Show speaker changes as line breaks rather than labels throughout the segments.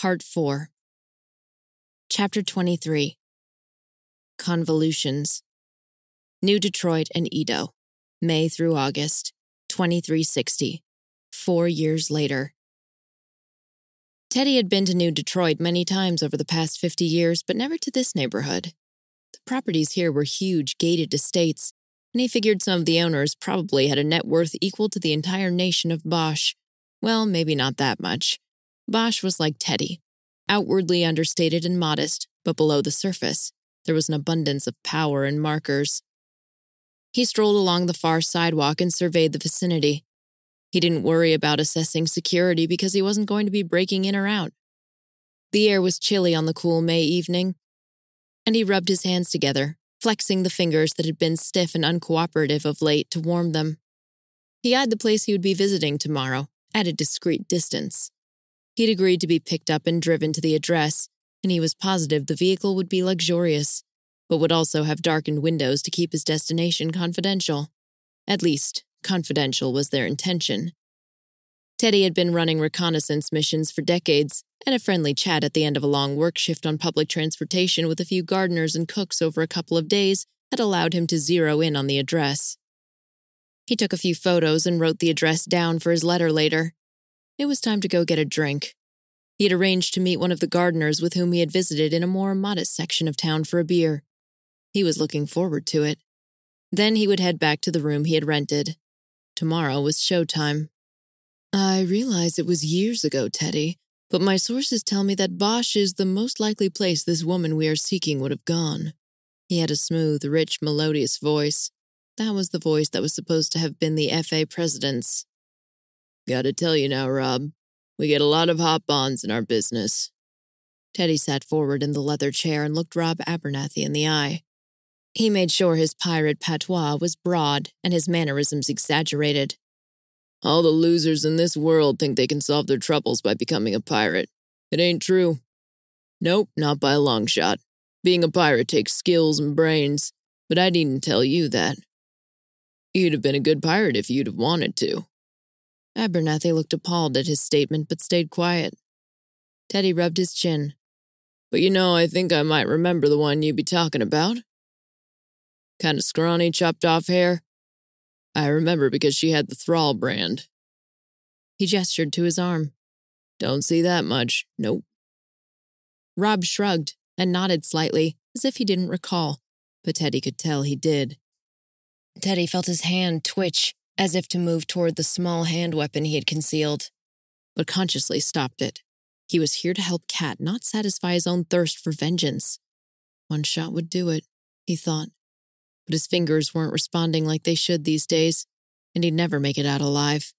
Part 4 Chapter 23 Convolutions New Detroit and Edo, May through August, 2360, four years later. Teddy had been to New Detroit many times over the past 50 years, but never to this neighborhood. The properties here were huge, gated estates, and he figured some of the owners probably had a net worth equal to the entire nation of Bosch. Well, maybe not that much. Bosch was like Teddy, outwardly understated and modest, but below the surface, there was an abundance of power and markers. He strolled along the far sidewalk and surveyed the vicinity. He didn't worry about assessing security because he wasn't going to be breaking in or out. The air was chilly on the cool May evening, and he rubbed his hands together, flexing the fingers that had been stiff and uncooperative of late to warm them. He eyed the place he would be visiting tomorrow, at a discreet distance. He'd agreed to be picked up and driven to the address, and he was positive the vehicle would be luxurious, but would also have darkened windows to keep his destination confidential. At least, confidential was their intention. Teddy had been running reconnaissance missions for decades, and a friendly chat at the end of a long work shift on public transportation with a few gardeners and cooks over a couple of days had allowed him to zero in on the address. He took a few photos and wrote the address down for his letter later. It was time to go get a drink. He had arranged to meet one of the gardeners with whom he had visited in a more modest section of town for a beer. He was looking forward to it. Then he would head back to the room he had rented. Tomorrow was showtime. I realize it was years ago, Teddy, but my sources tell me that Bosch is the most likely place this woman we are seeking would have gone. He had a smooth, rich, melodious voice. That was the voice that was supposed to have been the FA president's. Gotta tell you now, Rob, we get a lot of hot bonds in our business. Teddy sat forward in the leather chair and looked Rob Abernathy in the eye. He made sure his pirate patois was broad and his mannerisms exaggerated. All the losers in this world think they can solve their troubles by becoming a pirate. It ain't true. Nope, not by a long shot. Being a pirate takes skills and brains, but I needn't tell you that. You'd have been a good pirate if you'd have wanted to. Abernathy looked appalled at his statement but stayed quiet. Teddy rubbed his chin. But you know, I think I might remember the one you be talking about. Kind of scrawny, chopped off hair, I remember because she had the Thrall brand. He gestured to his arm. Don't see that much. Nope. Rob shrugged and nodded slightly, as if he didn't recall, but Teddy could tell he did. Teddy felt his hand twitch, as if to move toward the small hand weapon he had concealed, but consciously stopped it. He was here to help Kat, not satisfy his own thirst for vengeance. One shot would do it, he thought but his fingers weren't responding like they should these days, and he'd never make it out alive.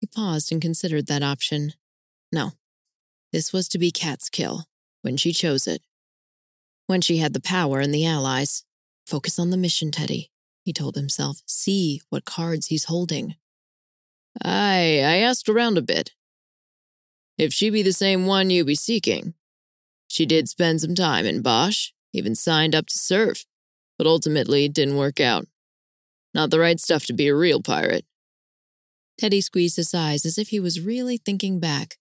He paused and considered that option. No, this was to be Kat's kill, when she chose it. When she had the power and the allies. Focus on the mission, Teddy, he told himself. See what cards he's holding. I, I asked around a bit. If she be the same one you be seeking. She did spend some time in Bosch, even signed up to serve but ultimately it didn't work out. Not the right stuff to be a real pirate. Teddy squeezed his eyes as if he was really thinking back.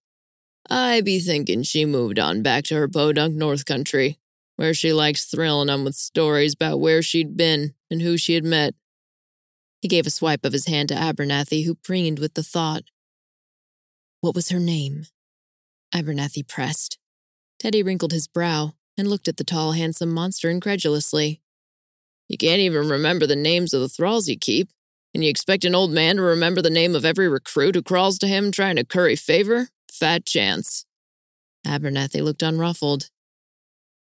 I be thinking she moved on back to her podunk North Country, where she likes thrilling 'em with stories about where she'd been and who she had met. He gave a swipe of his hand to Abernathy, who preened with the thought. What was her name? Abernathy pressed. Teddy wrinkled his brow and looked at the tall, handsome monster incredulously. You can't even remember the names of the thralls you keep, and you expect an old man to remember the name of every recruit who crawls to him trying to curry favor? Fat chance. Abernathy looked unruffled.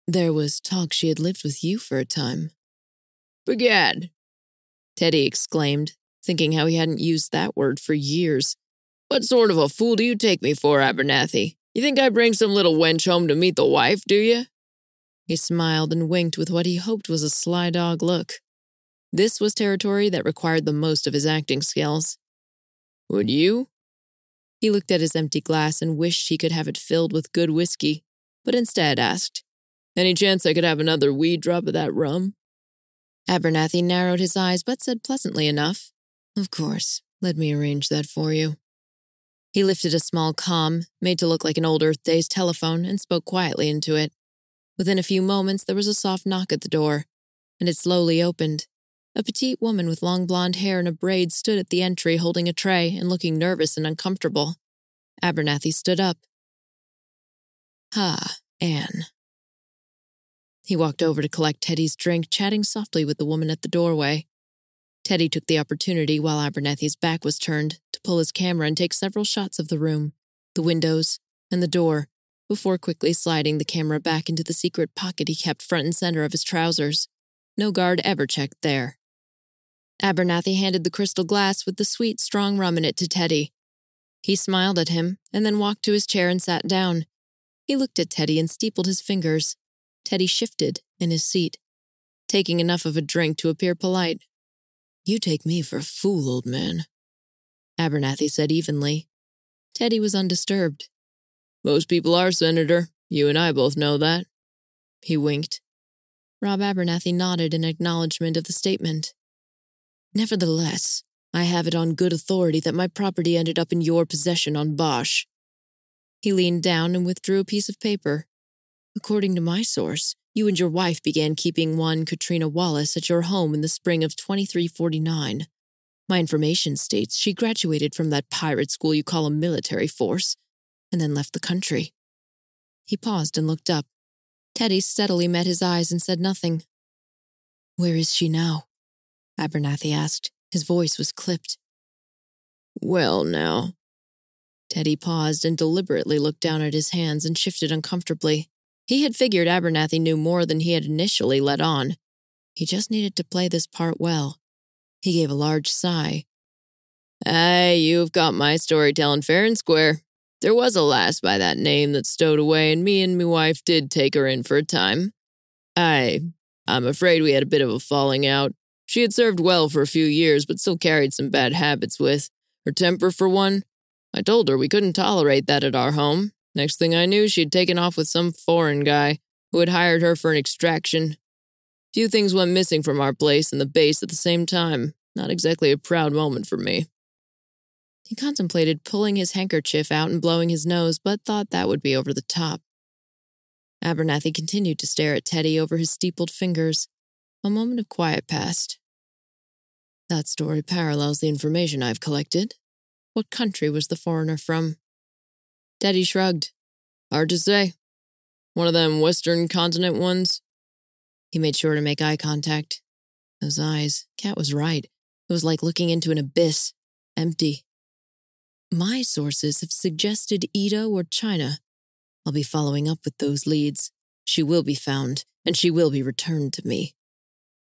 There was talk she had lived with you for a time. Begad! Teddy exclaimed, thinking how he hadn't used that word for years. What sort of a fool do you take me for, Abernathy? You think I bring some little wench home to meet the wife, do you? He smiled and winked with what he hoped was a sly dog look. This was territory that required the most of his acting skills. Would you? He looked at his empty glass and wished he could have it filled with good whiskey, but instead asked, Any chance I could have another wee drop of that rum? Abernathy narrowed his eyes but said pleasantly enough, Of course, let me arrange that for you. He lifted a small com, made to look like an old Earth Days telephone, and spoke quietly into it. Within a few moments, there was a soft knock at the door, and it slowly opened. A petite woman with long blonde hair and a braid stood at the entry holding a tray and looking nervous and uncomfortable. Abernathy stood up. Ah, Anne. He walked over to collect Teddy's drink, chatting softly with the woman at the doorway. Teddy took the opportunity while Abernathy's back was turned to pull his camera and take several shots of the room, the windows, and the door before quickly sliding the camera back into the secret pocket he kept front and center of his trousers. No guard ever checked there. Abernathy handed the crystal glass with the sweet, strong rum in it to Teddy. He smiled at him and then walked to his chair and sat down. He looked at Teddy and steepled his fingers. Teddy shifted in his seat, taking enough of a drink to appear polite. You take me for a fool, old man, Abernathy said evenly. Teddy was undisturbed. Most people are, Senator. You and I both know that. He winked. Rob Abernathy nodded in acknowledgement of the statement. Nevertheless, I have it on good authority that my property ended up in your possession on Bosch. He leaned down and withdrew a piece of paper. According to my source, you and your wife began keeping one Katrina Wallace at your home in the spring of 2349. My information states she graduated from that pirate school you call a military force and then left the country. He paused and looked up. Teddy steadily met his eyes and said nothing. Where is she now? Abernathy asked. His voice was clipped. Well, now. Teddy paused and deliberately looked down at his hands and shifted uncomfortably. He had figured Abernathy knew more than he had initially let on. He just needed to play this part well. He gave a large sigh. Aye, you've got my storytelling fair and square. There was a lass by that name that stowed away, and me and me wife did take her in for a time. Aye, I'm afraid we had a bit of a falling out. She had served well for a few years, but still carried some bad habits with. Her temper, for one. I told her we couldn't tolerate that at our home, Next thing I knew, she'd taken off with some foreign guy who had hired her for an extraction. Few things went missing from our place and the base at the same time. Not exactly a proud moment for me. He contemplated pulling his handkerchief out and blowing his nose, but thought that would be over the top. Abernathy continued to stare at Teddy over his steepled fingers. A moment of quiet passed. That story parallels the information I've collected. What country was the foreigner from? Teddy shrugged. Hard to say. One of them Western continent ones. He made sure to make eye contact. Those eyes, Cat was right. It was like looking into an abyss, empty. My sources have suggested Edo or China. I'll be following up with those leads. She will be found, and she will be returned to me.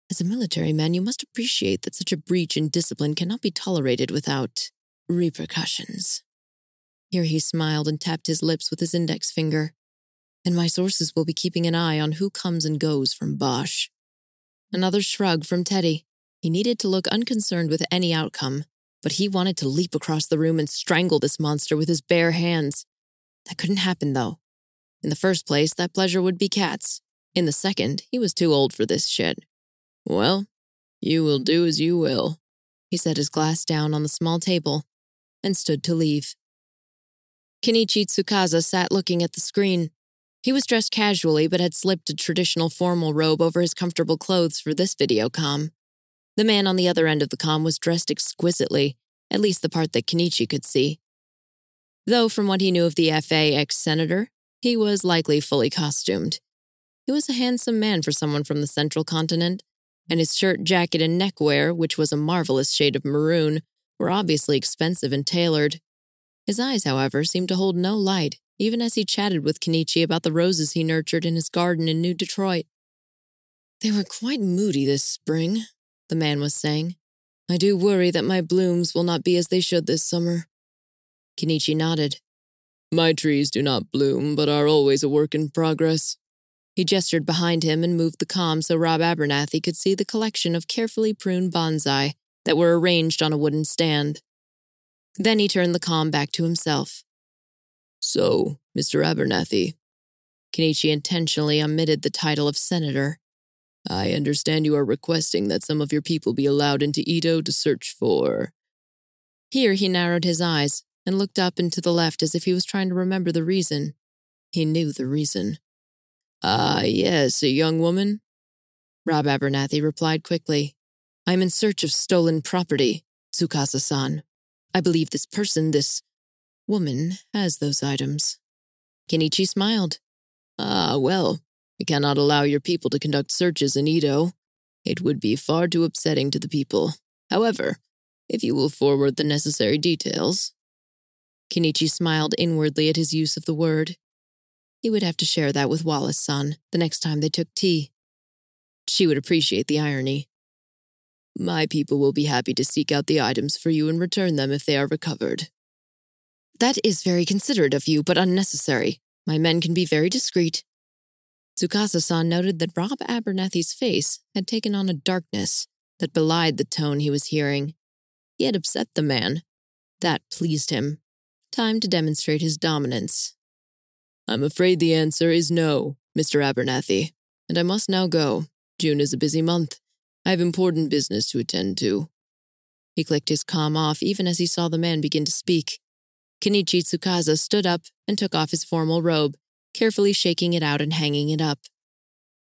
As a military man, you must appreciate that such a breach in discipline cannot be tolerated without repercussions. Here he smiled and tapped his lips with his index finger. And my sources will be keeping an eye on who comes and goes from Bosch. Another shrug from Teddy. He needed to look unconcerned with any outcome, but he wanted to leap across the room and strangle this monster with his bare hands. That couldn't happen, though. In the first place, that pleasure would be Cat's. In the second, he was too old for this shit. Well, you will do as you will. He set his glass down on the small table and stood to leave. Kenichi Tsukasa sat looking at the screen. He was dressed casually but had slipped a traditional formal robe over his comfortable clothes for this video com. The man on the other end of the com was dressed exquisitely, at least the part that Kenichi could see. Though, from what he knew of the FA ex senator, he was likely fully costumed. He was a handsome man for someone from the central continent, and his shirt, jacket, and neckwear, which was a marvelous shade of maroon, were obviously expensive and tailored. His eyes, however, seemed to hold no light, even as he chatted with Kenichi about the roses he nurtured in his garden in New Detroit. They were quite moody this spring, the man was saying. I do worry that my blooms will not be as they should this summer. Kenichi nodded. My trees do not bloom, but are always a work in progress. He gestured behind him and moved the com so Rob Abernathy could see the collection of carefully pruned bonsai that were arranged on a wooden stand. Then he turned the com back to himself. So, Mr. Abernathy, Kenichi intentionally omitted the title of senator. I understand you are requesting that some of your people be allowed into Edo to search for. Here he narrowed his eyes. and looked up and to the left as if he was trying to remember the reason. He knew the reason.
Ah, yes, a young woman?
Rob Abernathy replied quickly. I'm in search of stolen property, Tsukasa san. I believe this person, this woman, has those items. Kenichi smiled.
Ah, well, we cannot allow your people to conduct searches in Edo. It would be far too upsetting to the people. However, if you will forward the necessary details.
Kenichi smiled inwardly at his use of the word. He would have to share that with Wallace san the next time they took tea. She would appreciate the irony.
My people will be happy to seek out the items for you and return them if they are recovered.
That is very considerate of you, but unnecessary. My men can be very discreet. Tsukasa san noted that Rob Abernathy's face had taken on a darkness that belied the tone he was hearing. He had upset the man. That pleased him. Time to demonstrate his dominance.
I'm afraid the answer is no, Mr. Abernathy, and I must now go. June is a busy month. I have important business to attend to.
He clicked his com off even as he saw the man begin to speak. Kenichi Tsukasa stood up and took off his formal robe, carefully shaking it out and hanging it up.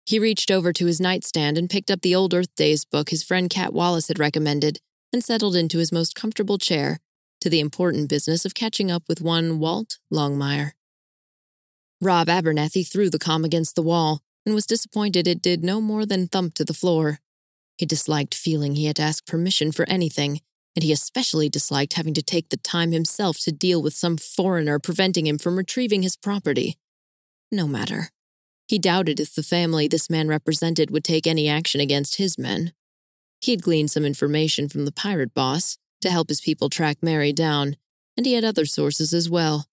He reached over to his nightstand and picked up the old Earth Days book his friend Cat Wallace had recommended and settled into his most comfortable chair to the important business of catching up with one Walt Longmire. Rob Abernathy threw the com against the wall and was disappointed it did no more than thump to the floor. He disliked feeling he had to ask permission for anything, and he especially disliked having to take the time himself to deal with some foreigner preventing him from retrieving his property. No matter. He doubted if the family this man represented would take any action against his men. He had gleaned some information from the pirate boss to help his people track Mary down, and he had other sources as well.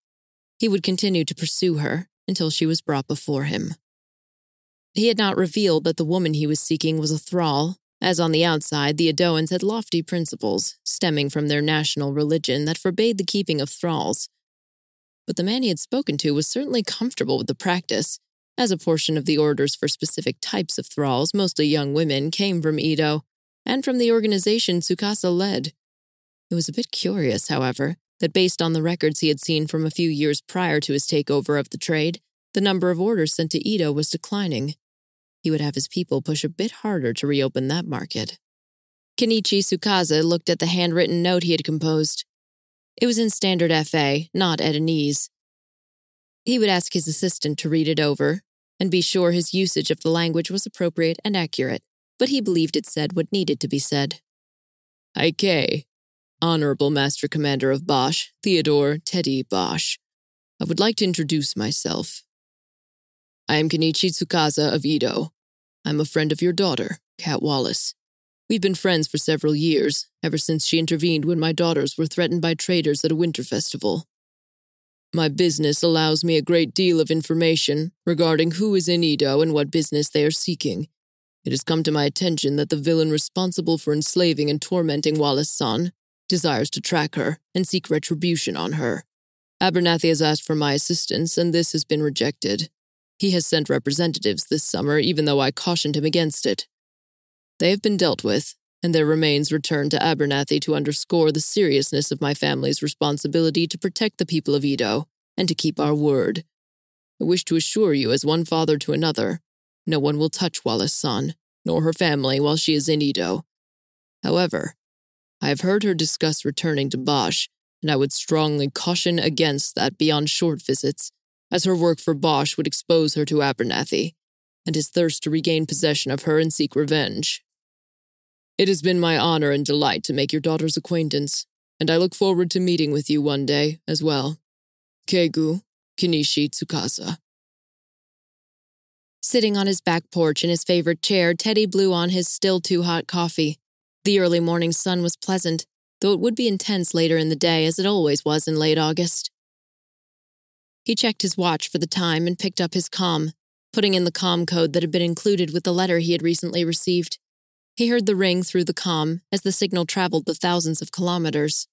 He would continue to pursue her until she was brought before him. He had not revealed that the woman he was seeking was a thrall, as on the outside the Edoans had lofty principles stemming from their national religion that forbade the keeping of thralls. But the man he had spoken to was certainly comfortable with the practice, as a portion of the orders for specific types of thralls, mostly young women, came from Edo, and from the organization Tsukasa led. It was a bit curious, however, that based on the records he had seen from a few years prior to his takeover of the trade, the number of orders sent to Edo was declining. He would have his people push a bit harder to reopen that market. Kenichi Tsukasa looked at the handwritten note he had composed. It was in standard FA, not Edanese. He would ask his assistant to read it over and be sure his usage of the language was appropriate and accurate, but he believed it said what needed to be said.
Haikei, Honorable Master Commander of Bosch, Theodore Teddy Bosch. I would like to introduce myself. I am Kenichi Tsukasa of Edo. I'm a friend of your daughter, Cat Wallace. We've been friends for several years, ever since she intervened when my daughters were threatened by traders at a winter festival. My business allows me a great deal of information regarding who is in Edo and what business they are seeking. It has come to my attention that the villain responsible for enslaving and tormenting Wallace san desires to track her and seek retribution on her. Abernathy has asked for my assistance, and this has been rejected. He has sent representatives this summer, even though I cautioned him against it. They have been dealt with, and their remains returned to Abernathy to underscore the seriousness of my family's responsibility to protect the people of Edo and to keep our word. I wish to assure you, as one father to another, no one will touch Wallace san, nor her family while she is in Edo. However, I have heard her discuss returning to Bosch, and I would strongly caution against that beyond short visits as her work for Bosch would expose her to Abernathy, and his thirst to regain possession of her and seek revenge. It has been my honor and delight to make your daughter's acquaintance, and I look forward to meeting with you one day as well. Keigu Kenichi Tsukasa.
Sitting on his back porch in his favorite chair, Teddy blew on his still too hot coffee. The early morning sun was pleasant, though it would be intense later in the day, as it always was in late August. He checked his watch for the time and picked up his com, putting in the com code that had been included with the letter he had recently received. He heard the ring through the com as the signal traveled the thousands of kilometers.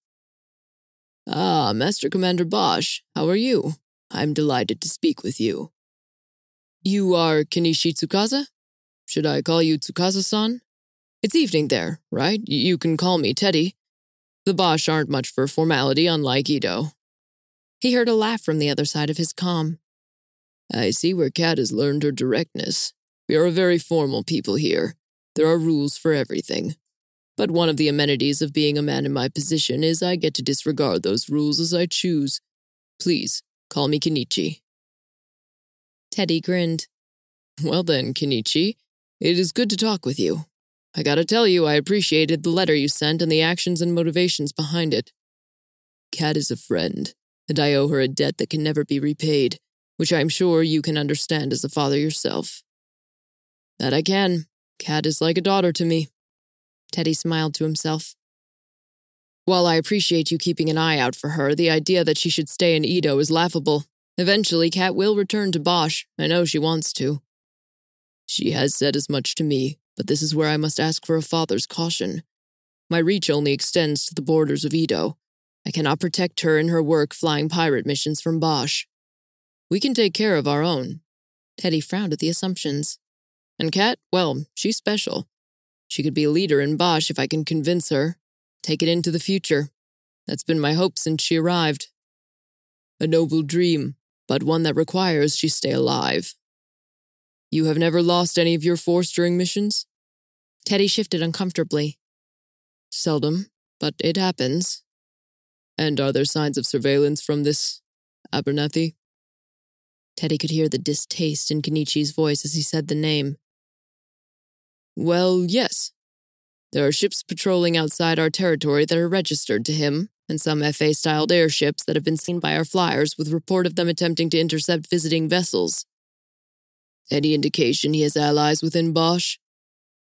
Ah, Master Commander Bosch, how are you? I'm delighted to speak with you. You are Kenichi Tsukasa? Should I call you Tsukasa san? It's evening there, right? You can call me Teddy. The Bosch aren't much for formality, unlike Edo.
He heard a laugh from the other side of his comm.
I see where Kat has learned her directness. We are a very formal people here. There are rules for everything. But one of the amenities of being a man in my position is I get to disregard those rules as I choose. Please, call me Kenichi.
Teddy grinned.
Well then, Kenichi, it is good to talk with you. I gotta tell you, I appreciated the letter you sent and the actions and motivations behind it. Kat is a friend, and I owe her a debt that can never be repaid, which I'm sure you can understand as a father yourself. That I can. Cat is like a daughter to me.
Teddy smiled to himself.
While I appreciate you keeping an eye out for her, the idea that she should stay in Edo is laughable. Eventually, Cat will return to Bosch. I know she wants to. She has said as much to me, but this is where I must ask for a father's caution. My reach only extends to the borders of Edo. I cannot protect her in her work flying pirate missions from Bosch. We can take care of our own.
Teddy frowned at the assumptions.
And Kat, well, she's special. She could be a leader in Bosch if I can convince her. Take it into the future. That's been my hope since she arrived. A noble dream, but one that requires she stay alive. You have never lost any of your force during missions?
Teddy shifted uncomfortably.
Seldom, but it happens. And are there signs of surveillance from this Abernathy?
Teddy could hear the distaste in Kenichi's voice as he said the name.
Well, yes. There are ships patrolling outside our territory that are registered to him, and some FA styled airships that have been seen by our flyers with report of them attempting to intercept visiting vessels. Any indication he has allies within Bosch?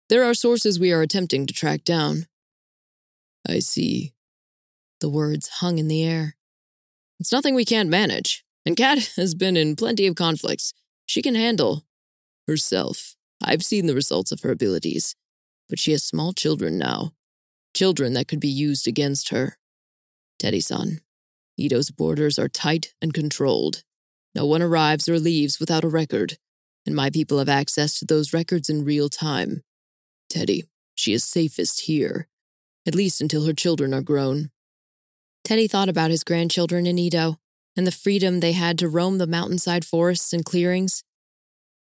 There are sources we are attempting to track down. I see.
The words hung in the air.
It's nothing we can't manage, and Kat has been in plenty of conflicts. She can handle herself. I've seen the results of her abilities, but she has small children now. Children that could be used against her. Teddy san, Edo's borders are tight and controlled. No one arrives or leaves without a record, and my people have access to those records in real time. Teddy, she is safest here, at least until her children are grown.
Teddy thought about his grandchildren in Edo and the freedom they had to roam the mountainside forests and clearings.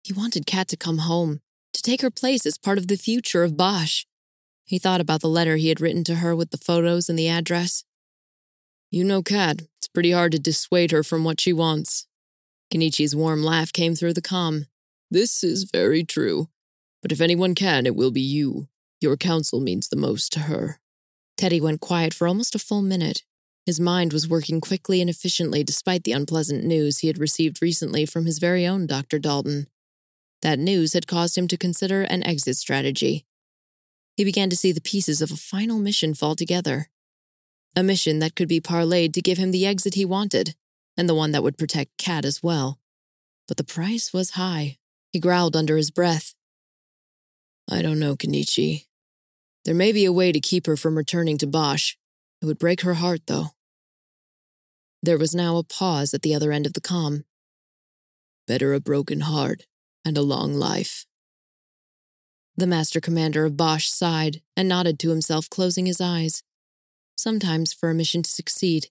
He wanted Kat to come home, to take her place as part of the future of Bosch. He thought about the letter he had written to her with the photos and the address.
You know Kat, it's pretty hard to dissuade her from what she wants. Kenichi's warm laugh came through the com. This is very true. But if anyone can, it will be you. Your counsel means the most to her.
Teddy went quiet for almost a full minute. His mind was working quickly and efficiently despite the unpleasant news he had received recently from his very own Dr. Dalton. That news had caused him to consider an exit strategy. He began to see the pieces of a final mission fall together. A mission that could be parlayed to give him the exit he wanted, and the one that would protect Kat as well. But the price was high. He growled under his breath.
I don't know, Kenichi. There may be a way to keep her from returning to Bosch. It would break her heart, though.
There was now a pause at the other end of the comm.
Better a broken heart and a long life.
The master commander of Bosch sighed and nodded to himself, closing his eyes. Sometimes, for a mission to succeed,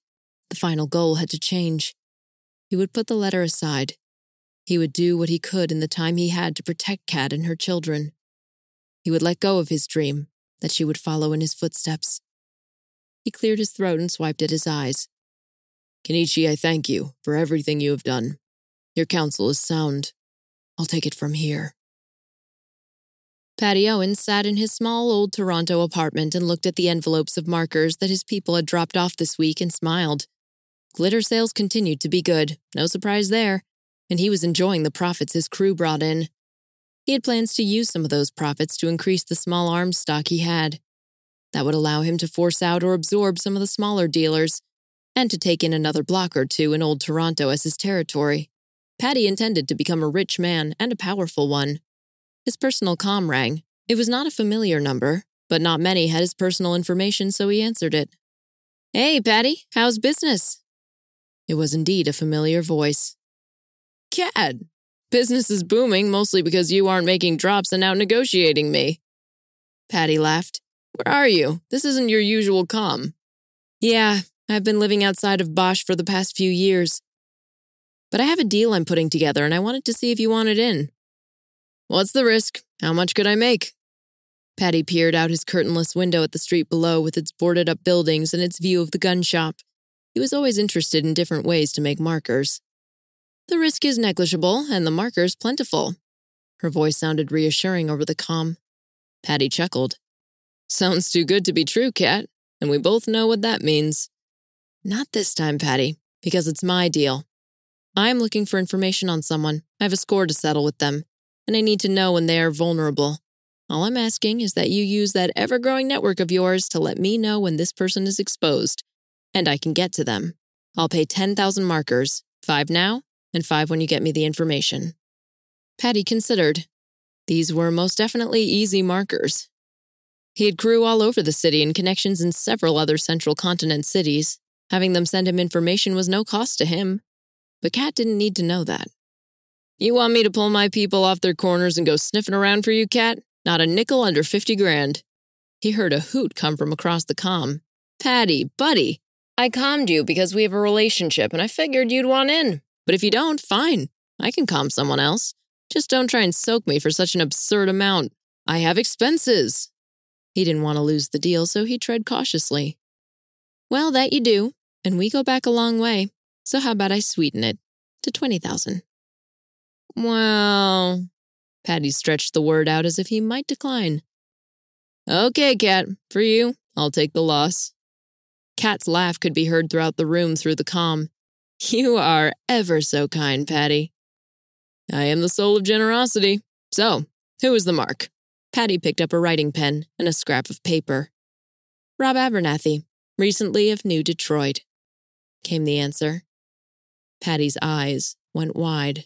the final goal had to change. He would put the letter aside. He would do what he could in the time he had to protect Kat and her children. He would let go of his dream that she would follow in his footsteps. He cleared his throat and swiped at his eyes.
Kenichi, I thank you for everything you have done. Your counsel is sound. I'll take it from here.
Patty Owens sat in his small old Toronto apartment and looked at the envelopes of markers that his people had dropped off this week and smiled. Glitter sales continued to be good, no surprise there, and he was enjoying the profits his crew brought in. He had plans to use some of those profits to increase the small arms stock he had. That would allow him to force out or absorb some of the smaller dealers, and to take in another block or two in Old Toronto as his territory. Patty intended to become a rich man and a powerful one. His personal comm rang. It was not a familiar number, but not many had his personal information, so he answered it. Hey, Patty, how's business? It was indeed a familiar voice.
Cad, business is booming mostly because you aren't making drops and out negotiating me.
Patty laughed.
Where are you? This isn't your usual com.
Yeah, I've been living outside of Bosch for the past few years. But I have a deal I'm putting together and I wanted to see if you wanted in.
What's the risk? How much could I make?
Patty peered out his curtainless window at the street below with its boarded up buildings and its view of the gun shop. He was always interested in different ways to make markers. The risk is negligible and the markers plentiful. Her voice sounded reassuring over the com. Patty chuckled.
Sounds too good to be true, Kat, and we both know what that means.
Not this time, Patty, because it's my deal. I'm looking for information on someone. I have a score to settle with them, and I need to know when they are vulnerable. All I'm asking is that you use that ever growing network of yours to let me know when this person is exposed, and I can get to them. I'll pay 10,000 markers, five now, and five when you get me the information. Patty considered. These were most definitely easy markers. He had crew all over the city and connections in several other central continent cities. Having them send him information was no cost to him. But Kat didn't need to know that.
You want me to pull my people off their corners and go sniffing around for you, Kat? Not a nickel under 50 grand.
He heard a hoot come from across the com. Patty, buddy, I calmed you because we have a relationship and I figured you'd want in. But if you don't, fine. I can com someone else. Just don't try and soak me for such an absurd amount. I have expenses. He didn't want to lose the deal, so he tread cautiously. Well, that you do, and we go back a long way. So how about I sweeten it to 20,000?
Well,
Patty stretched the word out as if he might decline.
Okay, Cat, for you, I'll take the loss.
Cat's laugh could be heard throughout the room through the com. You are ever so kind, Patty.
I am the soul of generosity. So, who is the mark?
Patty picked up a writing pen and a scrap of paper. Rob Abernathy, recently of New Detroit, came the answer. Patty's eyes went wide.